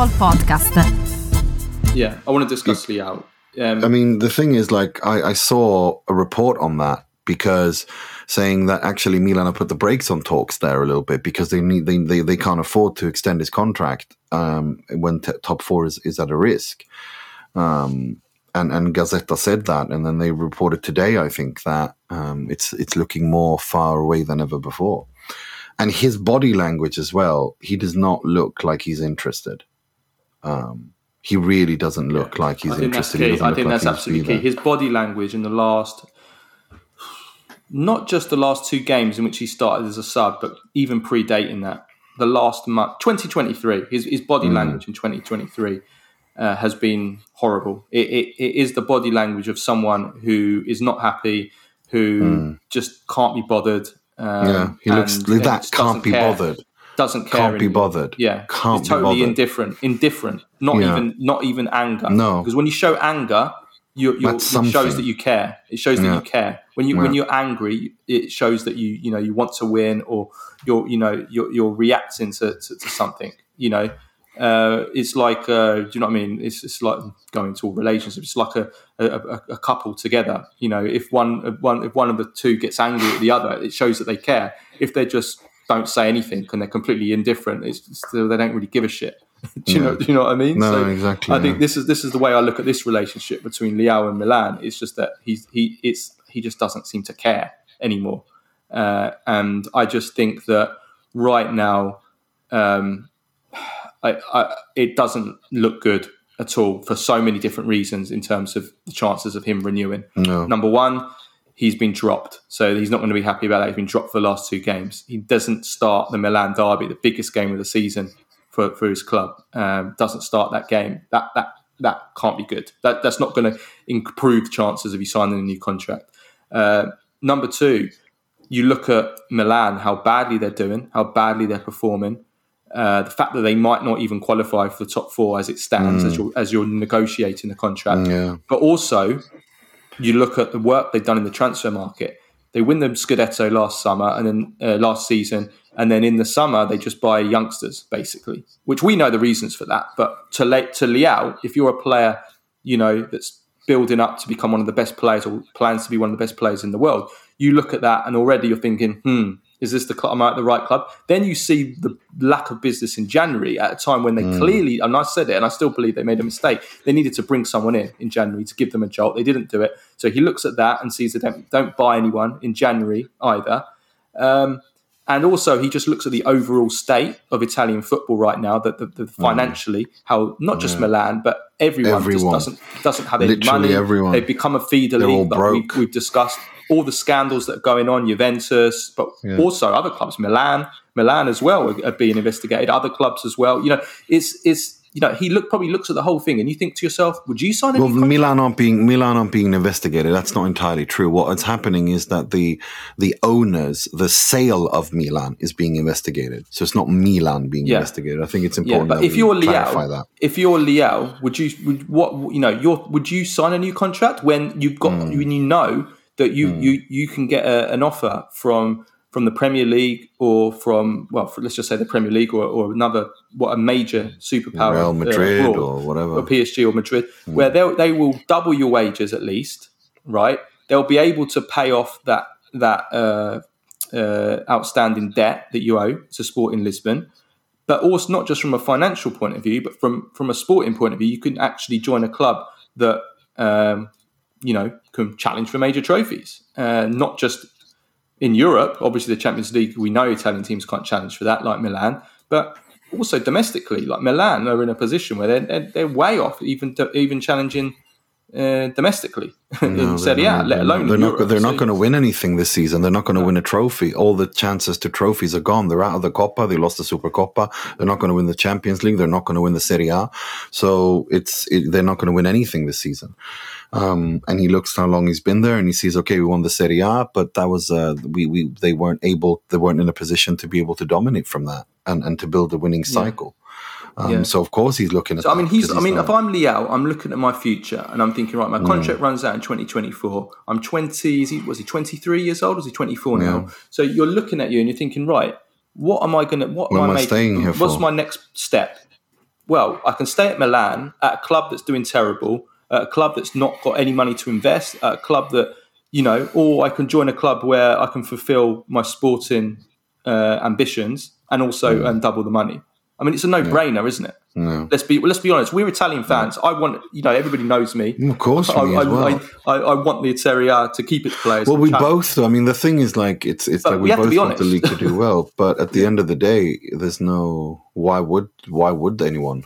Football Podcast. Yeah, I want to discuss Leao. Um, I mean, the thing is, like, I, I saw a report on that because saying that actually Milan have put the brakes on talks there a little bit because they need they they, they can't afford to extend his contract um, when t- top four is, is at a risk. Um, and and Gazzetta said that, and then they reported today, I think, that um, it's it's looking more far away than ever before. And his body language as well, he does not look like he's interested. Um, he really doesn't look yeah. like he's I interested. I think that's absolutely key. His body language in the last, not just the last two games in which he started as a sub, but even predating that, the last month, 2023, his, his body mm. language in 2023 uh, has been horrible. It, it, it is the body language of someone who is not happy, who mm. just can't be bothered. Um, yeah, he looks like that. Can't be care, bothered. Doesn't care. Can't anymore. be bothered. Yeah, can't He's totally indifferent. Indifferent. Not yeah. even. Not even anger. No, because when you show anger, you, it shows that you care. It shows that yeah. you care. When you yeah. when you're angry, it shows that you you know you want to win or you're you know you're, you're reacting to, to, to something. You know, uh, it's like uh, do you know what I mean? It's, it's like going to a relationship. It's like a, a, a, couple together. You know, if one one if one of the two gets angry at the other, it shows that they care. If they're just don't say anything and they're completely indifferent, it's still, they don't really give a shit. do you know? Do you know what I mean? No, so exactly. I yeah. think this is this is the way I look at this relationship between Leao and Milan. It's just that he's he it's he just doesn't seem to care anymore, uh, and I just think that right now. Um, I, I, it doesn't look good at all for so many different reasons in terms of the chances of him renewing. No. Number one, he's been dropped, so he's not going to be happy about that. He's been dropped for the last two games. He doesn't start the Milan derby, the biggest game of the season for, for his club. Um, doesn't start that game. That that that can't be good. That that's not going to improve chances of you signing a new contract. Uh, number two, you look at Milan, how badly they're doing, how badly they're performing. Uh, the fact that they might not even qualify for the top four as it stands mm. as, you're, as you're negotiating the contract. Yeah. But also, you look at the work they've done in the transfer market. They win the Scudetto last summer and then uh, last season, and then in the summer they just buy youngsters basically, which we know the reasons for that. But to to Leao, if you're a player, you know that's building up to become one of the best players or plans to be one of the best players in the world, you look at that and already you're thinking, hmm, is this the club? Am I at the right club? Then you see the lack of business in January at a time when they mm. clearly, and I said it, and I still believe they made a mistake. They needed to bring someone in in January to give them a jolt. They didn't do it. So he looks at that and sees that don't, don't buy anyone in January either. Um, and also, he just looks at the overall state of Italian football right now. That the, the, mm. financially, how not just yeah. Milan, but everyone, everyone. doesn't doesn't have any money. Everyone. They've become a feeder They're league that we've, we've, discussed all the scandals that are going on, Juventus, but yeah. also other clubs, Milan, Milan as well are, are, being investigated. Other clubs as well. You know, it's it's you know he look probably looks at the whole thing, and you think to yourself, would you sign? Well, Milan aren't being Milan aren't being investigated. That's not entirely true. What is happening is that the the owners, the sale of Milan is being investigated. So it's not Milan being yeah. investigated. I think it's important. Yeah, but if you're Leao, if you're Leao, would you would, what you know? You're, would you sign a new contract when you've got mm. when you know? That you mm. you you can get a, an offer from from the Premier League or from well, for, let's just say the Premier League or, or another what a major superpower, Real uh, Madrid uh, or whatever, or PSG or Madrid, mm. where they they will double your wages at least, right? They'll be able to pay off that that uh, uh, outstanding debt that you owe to Sporting Lisbon, but also not just from a financial point of view, but from from a sporting point of view, you can actually join a club that um, you know, can challenge for major trophies, uh, not just in Europe. Obviously, the Champions League, we know Italian teams can't challenge for that, like Milan, but also domestically, like Milan are in a position where they're, they're, they're way off, even even challenging uh, domestically no, in Serie A, let alone they're not. They're not going to win anything this season. They're not going to no. win a trophy. All the chances to trophies are gone. They're out of the Coppa. They lost the Super Coppa. They're not going to win the Champions League. They're not going to win the Serie A. So it's it, they're not going to win anything this season. Um, and he looks how long he's been there, and he sees, okay, we won the Serie A, but that was uh, we we they weren't able, they weren't in a position to be able to dominate from that and and to build a winning cycle. Yeah. Um, yeah. So of course he's looking at. So, I mean, he's. I mean, not... if I'm Leao, I'm looking at my future and I'm thinking, right, my contract mm. runs out in 2024. I'm 20. Is he? Was he 23 years old? Is he 24 now? Yeah. So you're looking at you and you're thinking, right, what am I going to? What, what am I, making, staying here What's for? my next step? well, I can stay at Milan at a club that's doing terrible, at a club that's not got any money to invest, at a club that you know, or I can join a club where I can fulfil my sporting uh, ambitions and also earn double the money. I mean, it's a no-brainer, isn't it? No. Let's be let's be honest. We're Italian fans. I want you know everybody knows me. Of course, I, I, well. I, I, want the Serie to keep its players. Well, we challenge. both. I mean, the thing is, like, it's it's But like we we both want the league to do well, but at the end of the day, there's no why would why would anyone?